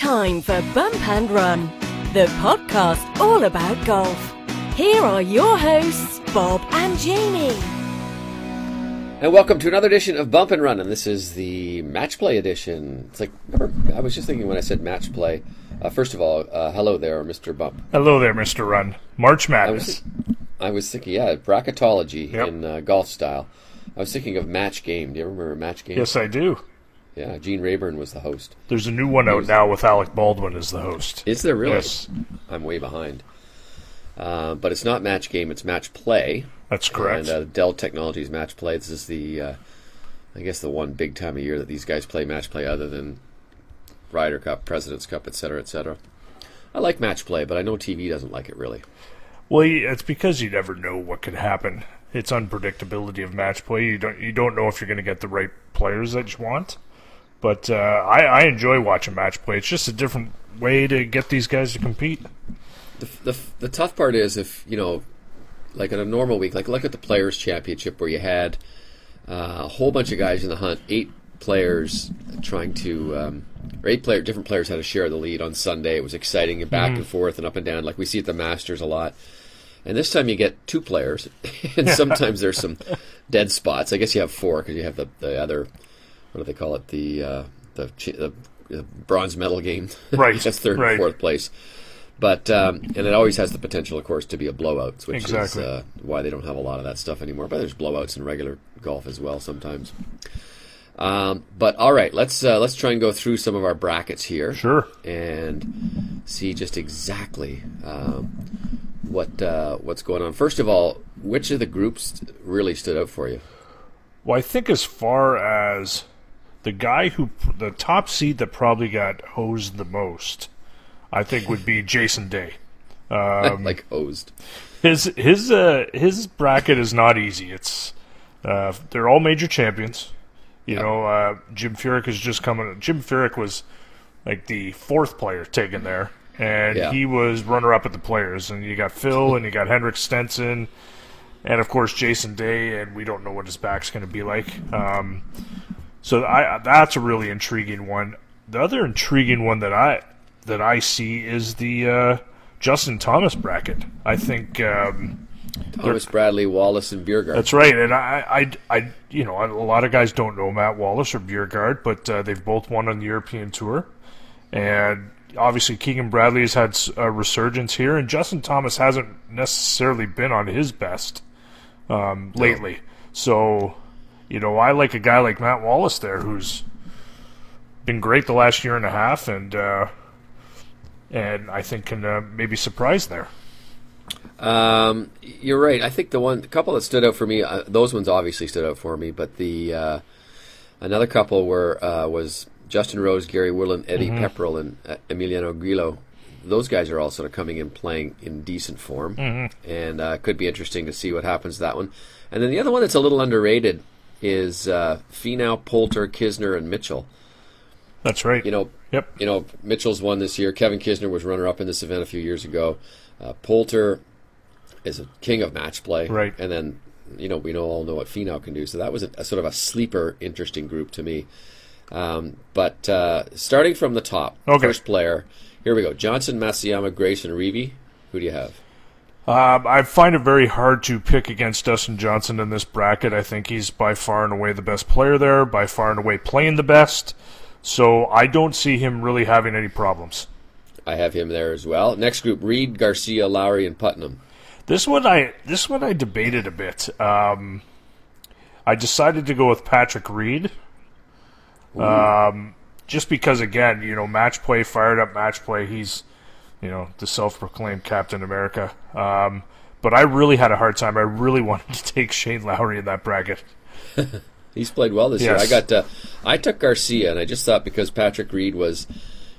time for Bump and Run, the podcast all about golf. Here are your hosts, Bob and Jamie. And welcome to another edition of Bump and Run, and this is the match play edition. It's like remember, I was just thinking when I said match play. Uh, first of all, uh, hello there, Mr. Bump. Hello there, Mr. Run. March I was, I was thinking, yeah, bracketology Yep. in uh, golf style. I was thinking of Match Game. Do you remember Match Game? Yes, I do. Yeah, Gene Rayburn was the host. There's a new one out now with Alec Baldwin as the host. Is there really? Yes, I'm way behind. Uh, but it's not Match Game; it's Match Play. that's correct. And uh, Dell Technologies Match Play. This is the, uh, I guess, the one big time of year that these guys play Match Play, other than Ryder Cup, Presidents Cup, et cetera, et cetera. I like Match Play, but I know TV doesn't like it really. well, it's because you never know what could happen. It's unpredictability of match play. You don't you don't know if you're going to get the right players that you want. But uh, I, I enjoy watching match play. It's just a different way to get these guys to compete. The, the, the tough part is if you know, like in a normal week, like look at the Players Championship where you had uh, a whole bunch of guys in the hunt, eight players trying to, um, or eight player different players had a share of the lead on Sunday. It was exciting and back and forth and up and down, like we see at the Masters a lot. And this time you get two players, and sometimes there's some dead spots. I guess you have four because you have the, the other, what do they call it, the uh, the, the bronze medal game. Right, That's third right. and fourth place. But um, and it always has the potential, of course, to be a blowout, which Exactly. is uh, why they don't have a lot of that stuff anymore. But there's blowouts in regular golf as well sometimes. Um, but all right, let's uh, let's try and go through some of our brackets here, Sure. and see just exactly um, what uh, what's going on. First of all, which of the groups really stood out for you? Well, I think as far as the guy who the top seed that probably got hosed the most, I think would be Jason Day. Um, like hosed. his his uh, his bracket is not easy. It's uh, they're all major champions. You know, uh, Jim Furyk is just coming. Jim Furyk was like the fourth player taken there, and Yeah. he was runner up at the players. And you got Phil, and you got Henrik Stenson, and of course Jason Day. And we don't know what his back's going to be like. Um, so I that's a really intriguing one. The other intriguing one that I that I see is the uh, Justin Thomas bracket. I think um, Thomas Bradley, Wallace, and Bjerregaard. that's right, and I, I, I, you know, a lot of guys don't know Matt Wallace or Bjerregaard, but uh, they've both won on the European tour, and obviously Keegan Bradley has had a resurgence here, and Justin Thomas hasn't necessarily been on his best um, lately. So, you know, I like a guy like Matt Wallace there, who's been great the last year and a half, and uh, and I think can uh, maybe surprise there. Um, you're right. I think the one, the couple that stood out for me, uh, those ones obviously stood out for me. But the uh, another couple were uh, was Justin Rose, Gary Woodland, Eddie Pepperell, and uh, Emiliano Grillo. Those guys are all sort of coming in playing in decent form, and uh, could be interesting to see what happens to that one. And then the other one that's a little underrated is uh, Finau, Poulter, Kisner, and Mitchell. That's right. You know, Yep. you know, Mitchell's won this year. Kevin Kisner was runner up in this event a few years ago. Uh, Poulter is a king of match play, Right. And then, you know, we know all know what Finau can do. So that was a, a sort of a sleeper, interesting group to me. Um, but uh, starting from the top, Okay. first player. Here we go: Johnson, Matsuyama, Grayson, Reeve. Who do you have? Um, I find it very hard to pick against Dustin Johnson in this bracket. I think he's by far and away the best player there, by far and away playing the best. So I don't see him really having any problems. I have him there as well. Next group: Reed, Garcia, Lowry, and Putnam. This one I this one I debated a bit. Um, I decided to go with Patrick Reed. Um, just because again, you know, match play, fired up match play. He's, you know, the self-proclaimed Captain America. Um, but I really had a hard time. I really wanted to take Shane Lowry in that bracket. He's played well this Yes. year. I got uh, I took Garcia, and I just thought because Patrick Reed was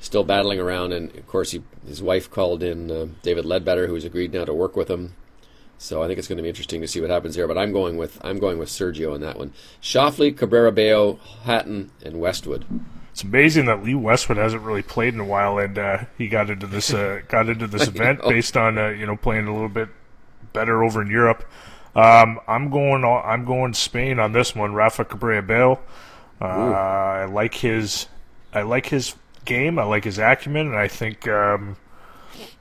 still battling around, and of course he, his wife called in uh, David Leadbetter, who's agreed now to work with him. So I think it's going to be interesting to see what happens there. But I'm going with I'm going with Sergio in that one. Schauffele, Cabrera, Bello, Hatton, and Westwood. It's amazing that Lee Westwood hasn't really played in a while, and uh, he got into this uh, got into this event based on uh, you know playing a little bit better over in Europe. Um, I'm going. I'm going Spain on this one. Rafa Cabrera Bello. Uh, I like his. I like his game. I like his acumen, and I think um,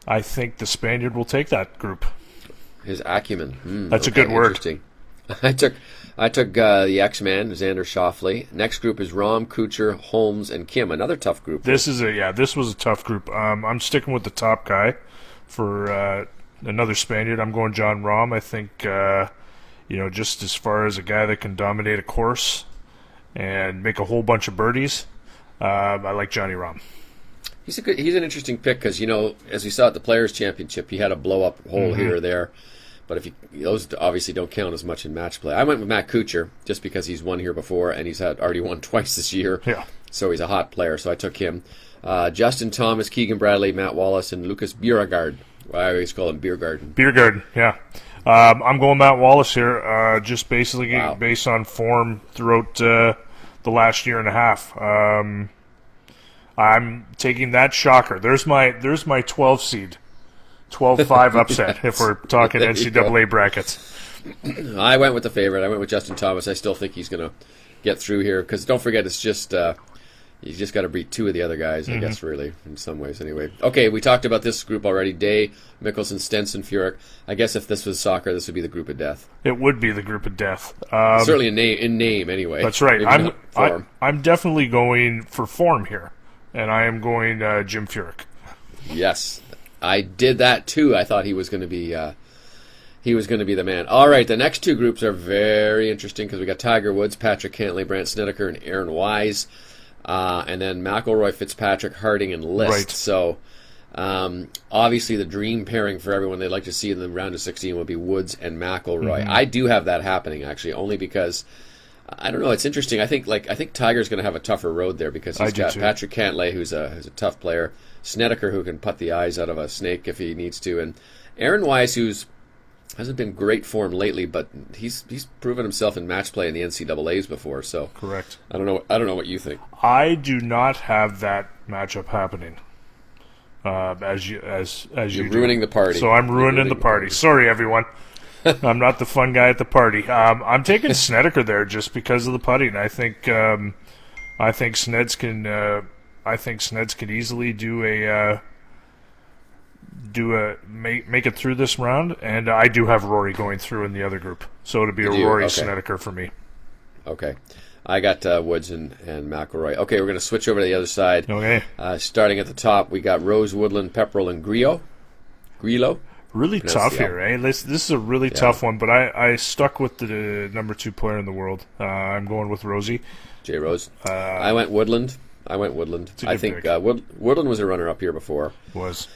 I think the Spaniard will take that group. His acumen. Hmm, That's a good word. Interesting. I took I took uh, the X Man, Xander Schauffele. Next group is Rahm, Kuchar, Holmes, and Kim. Another tough group. This is a yeah. This was a tough group. Um, I'm sticking with the top guy for uh, another Spaniard. I'm going Jon Rahm. I think uh, you know just as far as a guy that can dominate a course and make a whole bunch of birdies. Um, I like Johnny Rahm. He's a good. He's an interesting pick because you know, as we saw at the Players Championship, he had a blow up hole Mm-hmm. here or there. But if you, those obviously don't count as much in match play. I went with Matt Kuchar just because he's won here before and he's had already won twice this year. Yeah. So he's a hot player. So I took him. Uh, Justin Thomas, Keegan Bradley, Matt Wallace, and Lucas Bjerregaard. I always call him Beer Garden. Beer garden, yeah. Um, I'm going Matt Wallace here, uh, just basically Wow. based on form throughout uh, the last year and a half. Um, I'm taking that shocker. There's my there's my 12 seed, 12-5 upset if we're talking. NCAA brackets. I went with the favorite. I went with Justin Thomas. I still think he's going to get through here because don't forget, it's just uh, you just got to beat two of the other guys. I guess really in some ways anyway. Okay, we talked about this group already. Day, Mickelson, Stenson, Furyk. I guess if this was soccer, this would be the group of death. It would be the group of death. Um, Certainly in name, in name anyway. That's right. Maybe I'm I, I'm definitely going for form here, and I am going uh, Jim Furyk. Yes, I did that too. I thought he was going to be uh, he was going to be the man. All right, the next two groups are very interesting because we got Tiger Woods, Patrick Cantlay, Brandt Snedeker, and Aaron Wise, uh, and then McIlroy, Fitzpatrick, Harding, and List. Right. So. Um, obviously, the dream pairing for everyone they'd like to see in the round of 16 would be Woods and McIlroy. Mm-hmm. I do have that happening actually, only because I don't know. It's interesting. I think like I think Tiger's going to have a tougher road there because he's do got too. Patrick Cantlay, who's a who's a tough player, Snedeker, who can put the eyes out of a snake if he needs to, and Aaron Wise, who's hasn't been great form lately, but he's he's proven himself in match play in the NCAA's before. So Correct. I don't know. I don't know what you think. I do not have that matchup happening. Uh, as you as as You're you do. ruining the party. So I'm ruining ruining the the party. party. Sorry, everyone. I'm not the fun guy at the party. Um, I'm taking Snedeker there just because of the putting. I think um, I think Sneds can. Uh, I think Sneds could easily do a uh, do a make make it through this round, and I do have Rory going through in the other group. So it'll be a do? Rory Okay. Snedeker for me. Okay, I got uh, Woods and and McIlroy. Okay, we're going to switch over to the other side. Okay. Uh, starting at the top, we got Rose, Woodland, Pepperell, and Grillo. Grillo. Really tough the here, eh? This this is a really tough one, but I, I stuck with the number two player in the world. Uh, I'm going with Rosie. J Rose. I went Woodland. I went Woodland. I think uh, Wood, Woodland was a runner up here before, Was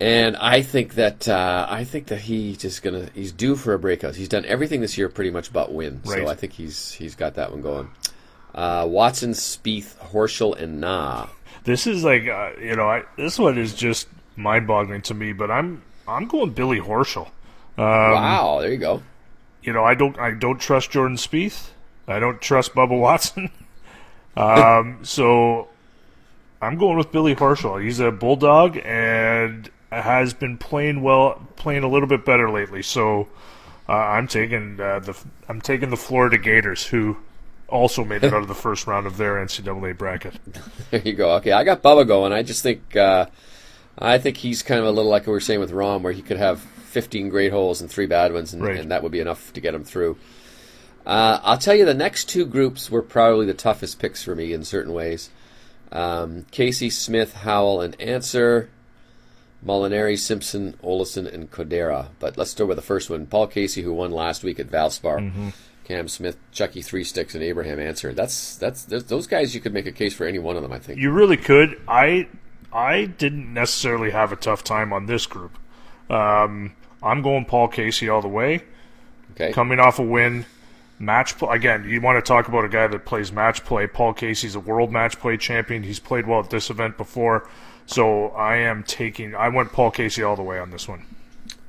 and I think that uh, I think that he just gonna he's due for a breakout. He's done everything this year pretty much but win, Right. so I think he's he's got that one going. Uh, Watson, Spieth, Horschel, and Na. this is like uh, you know I, this one is just mind boggling to me, but I'm I'm going Billy Horschel. Um, wow, there you go. You know I don't I don't trust Jordan Spieth. I don't trust Bubba Watson. um, so I'm going with Billy Horschel. He's a bulldog and has been playing well, playing a little bit better lately. So uh, I'm taking uh, the I'm taking the Florida Gators, who also made it out of the first round of their NCAA bracket. There you go. Okay, I got Bubba going. I just think uh, I think he's kind of a little like what we were saying with Rahm, where he could have 15 great holes and three bad ones, and, Right. and that would be enough to get him through. Uh, I'll tell you, the next two groups were probably the toughest picks for me in certain ways. Um, Casey, Smith, Howell, and Ancer. Molinari, Simpson, Olesen, and Kodaira. But let's start with the first one. Paul Casey, who won last week at Valspar. Cam Smith, Chucky Three Sticks, and Abraham Ancer. That's that's those guys. You could make a case for any one of them. I think. You really could. I I didn't necessarily have a tough time on this group. Um, I'm going Paul Casey all the way. Okay. Coming off a win, match play again. You want to talk about a guy that plays match play? Paul Casey's a world match play champion. He's played well at this event before. So I am taking. I went Paul Casey all the way on this one.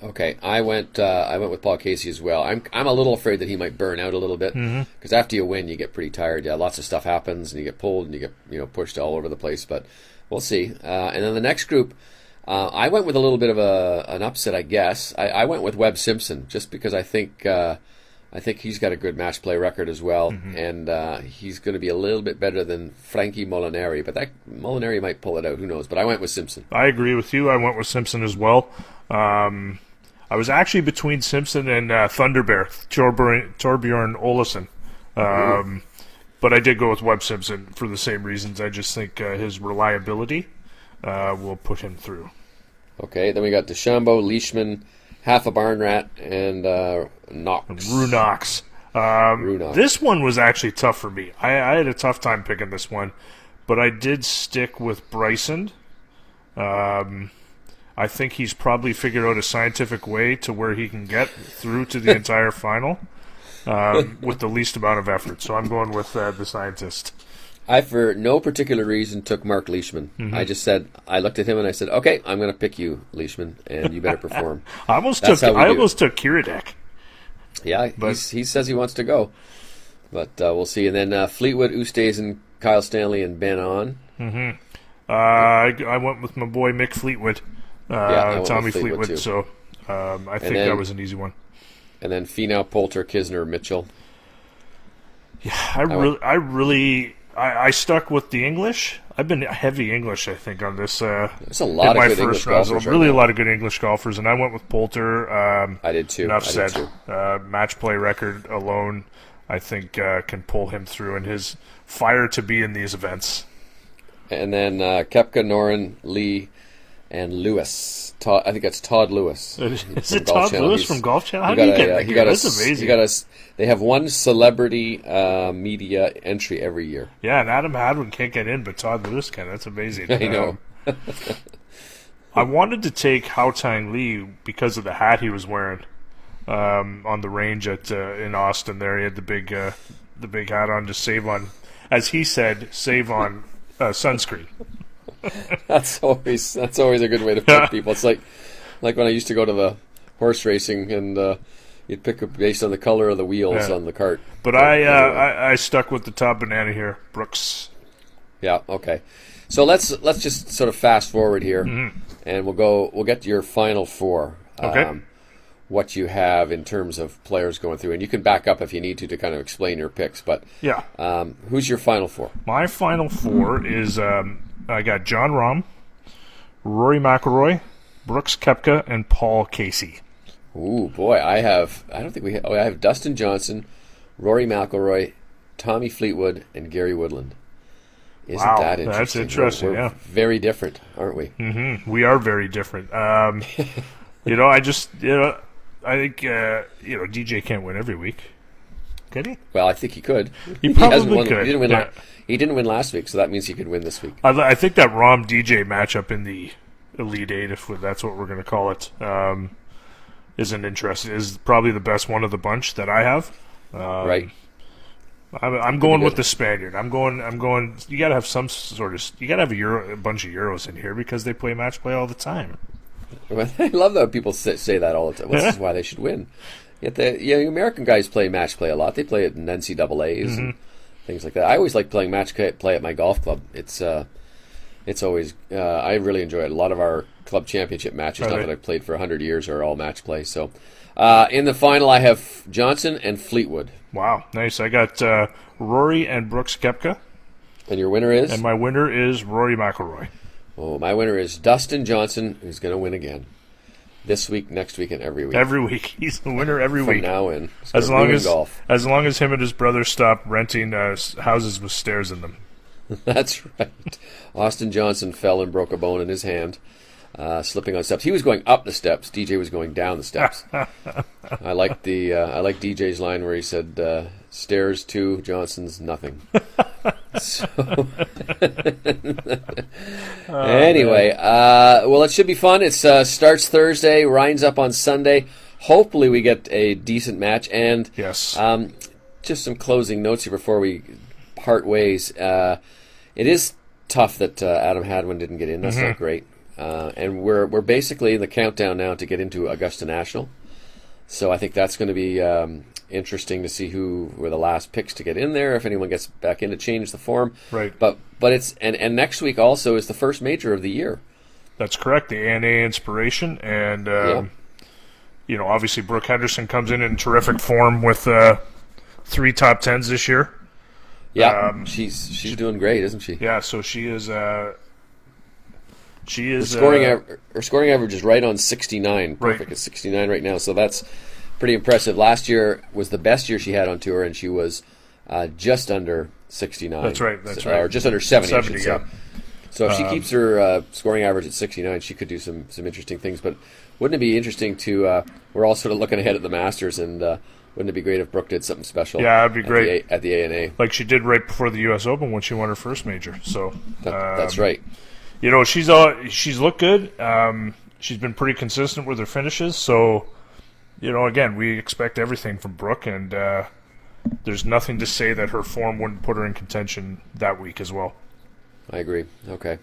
Okay, I went. Uh, I went with Paul Casey as well. I'm. I'm a little afraid that he might burn out a little bit because after you win, you get pretty tired. Yeah, lots of stuff happens, and you get pulled, and you get you know pushed all over the place. But we'll see. Uh, and then the next group, uh, I went with a little bit of a an upset, I guess. I, I went with Webb Simpson just because I think. Uh, I think he's got a good match play record as well, Mm-hmm. and uh, he's going to be a little bit better than Frankie Molinari. But that Molinari might pull it out. Who knows? But I went with Simpson. I agree with you. I went with Simpson as well. Um, I was actually between Simpson and uh, Thunderbear, Torbjorn, Torbjorn Olesen. Um, but I did go with Webb Simpson for the same reasons. I just think uh, his reliability uh, will put him through. Okay, then we got DeChambeau, Leishman, half a barn rat, and uh, Knox. Runox. Um, Runox. This one was actually tough for me. I, I had a tough time picking this one, but I did stick with Bryson. Um, I think he's probably figured out a scientific way to where he can get through to the entire final um, with the least amount of effort. So I'm going with uh, the scientist. I, for no particular reason, took Marc Leishman. Mm-hmm. I just said, I looked at him and I said, okay, I'm going to pick you, Leishman, and you better perform. I almost That's took I do. almost took Kiradech. Yeah, he says he wants to go, but uh, we'll see. And then uh, Fleetwood, Ustays, and Kyle Stanley and Ben on. Uh, I, I went with my boy Mick Fleetwood, uh, I Tommy Fleetwood, Fleetwood. so um, I think then- that was an easy one. And then Finau, Poulter, Kisner, Mitchell. Yeah, I really, I really, I, I stuck with the English. I've been heavy English, I think, on this. Uh, There's a lot of good first English golfers. right really, a lot of good English golfers, and I went with Poulter. Um, I did too. enough I said. too. Uh, match play record alone, I think, uh, can pull him through, and his fire to be in these events. And then uh, Koepka, Noren, Lee, and Lewis. Todd, I think that's Todd Lewis. Is it Todd Channel. Lewis He's- from Golf Channel? How do you get a, that? he got a, That's s- amazing. He got a, they have one celebrity uh, media entry every year. Yeah, and Adam Hadwin can't get in, but Todd Lewis can. That's amazing. I know. Um, I wanted to take Haotong Li because of the hat he was wearing um, on the range at uh, in Austin. There, he had the big uh, the big hat on to save on, as he said, save on uh, sunscreen. That's always that's always a good way to pick people. It's like like when I used to go to the horse racing and uh, you'd pick up based on the color of the wheels Yeah. on the cart. But I, uh. I I stuck with the top banana here, Brooks. Yeah. Okay. So let's let's just sort of fast forward here, and we'll go. We'll get to your final four. Mm-hmm. Okay. Um, what you have in terms of players going through, and you can back up if you need to to kind of explain your picks. But Yeah, um, who's your final four? my final four is um, I got Jon Rahm, Rory McIlroy, Brooks Koepka, and Paul Casey. Ooh, boy, I have. I don't think we. Have, oh, I have Dustin Johnson, Rory McIlroy, Tommy Fleetwood, and Gary Woodland. Isn't Wow, that that's interesting? interesting, We're, we're yeah. very different, aren't we? Mm-hmm. We are very different. Um, you know, I just you know, I think uh, you know DJ can't win every week. Can he? Well, I think he could. He probably won. could, He didn't win. yeah. la- he didn't win last week, so that means he could win this week. I, I think that Rahm DJ matchup in the Elite Eight, if that's what we're going to call it, um, isn't interesting. Is probably the best one of the bunch that I have. Um, right. I'm, I'm going with the Spaniard. I'm going. I'm going. You got to have some sort of. You got to have a Euro, a bunch of Euros in here because they play match play all the time. I love that people say, say that all the time. This is why they should win. Yet the you know, American guys play match play a lot. They play it in NCAA's and things like that. I always like playing match play at my golf club. It's uh, it's always uh, I really enjoy it. A lot of our club championship matches, not that I've played for hundred years, are all match play. So uh, in the final, I have Johnson and Fleetwood, Wow, nice. I got uh, Rory and Brooks Koepka, and your winner is and my winner is Rory McIlroy. oh, my winner is Dustin Johnson, who's going to win again this week, next week, and every week Every week, he's the winner every from week. now in. It's as gonna long ruin as golf. as long as him and his brother stop renting uh, s- houses with stairs in them. That's right. Austin Johnson fell and broke a bone in his hand, uh, slipping on steps. He was going up the steps. DJ was going down the steps. I like the uh, I like DJ's line where he said, uh, "Stairs to Johnson's nothing." So, anyway, uh, well, it should be fun. It uh, starts Thursday, winds up on Sunday. Hopefully, we get a decent match and. Yes. Um, just some closing notes here before we part ways. Uh, it is tough that uh, Adam Hadwin didn't get in. That's not great. Uh, and we're we're basically in the countdown now to get into Augusta National. So I think that's going to be um, interesting to see who were the last picks to get in there. If anyone gets back in to change the form, Right. But but it's and and next week also is the first major of the year. That's correct. The ANA inspiration, and um, you know, obviously Brooke Henderson comes in in terrific form with uh, three top tens this year. Yeah, Um, she's she's doing great, isn't she? Yeah, so she is. Uh, she Her is scoring, uh, her scoring average is right on 69. Right. Perfect. It's 69 right now. So that's pretty impressive. Last year was the best year she had on tour, and she was uh, just under 69. That's right, that's right. Or just under 70, 70, should say. yeah. Um, So if she keeps her uh, scoring average at 69, she could do some, some interesting things. But wouldn't it be interesting to? Uh, we're all sort of looking ahead at the Masters, and uh, wouldn't it be great if Brooke did something special? Yeah, that'd be great at the A and A, like she did right before the U.S. Open when she won her first major. So That, um, that's right. You know, she's all she's looked good. Um, she's been pretty consistent with her finishes. So, you know, again, we expect everything from Brooke, and uh, there's nothing to say that her form wouldn't put her in contention that week as well. I agree. Okay.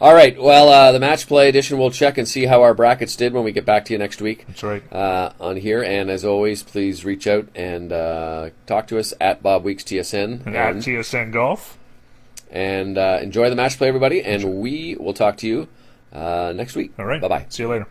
All right. Well, uh, the match play edition, we'll check and see how our brackets did when we get back to you next week That's right. uh, on here. And as always, please reach out and uh, talk to us at Bob Weeks TSN And at and, TSN Golf. and uh, enjoy the match play, everybody. And we will talk to you uh, next week. All right. Bye bye. See you later.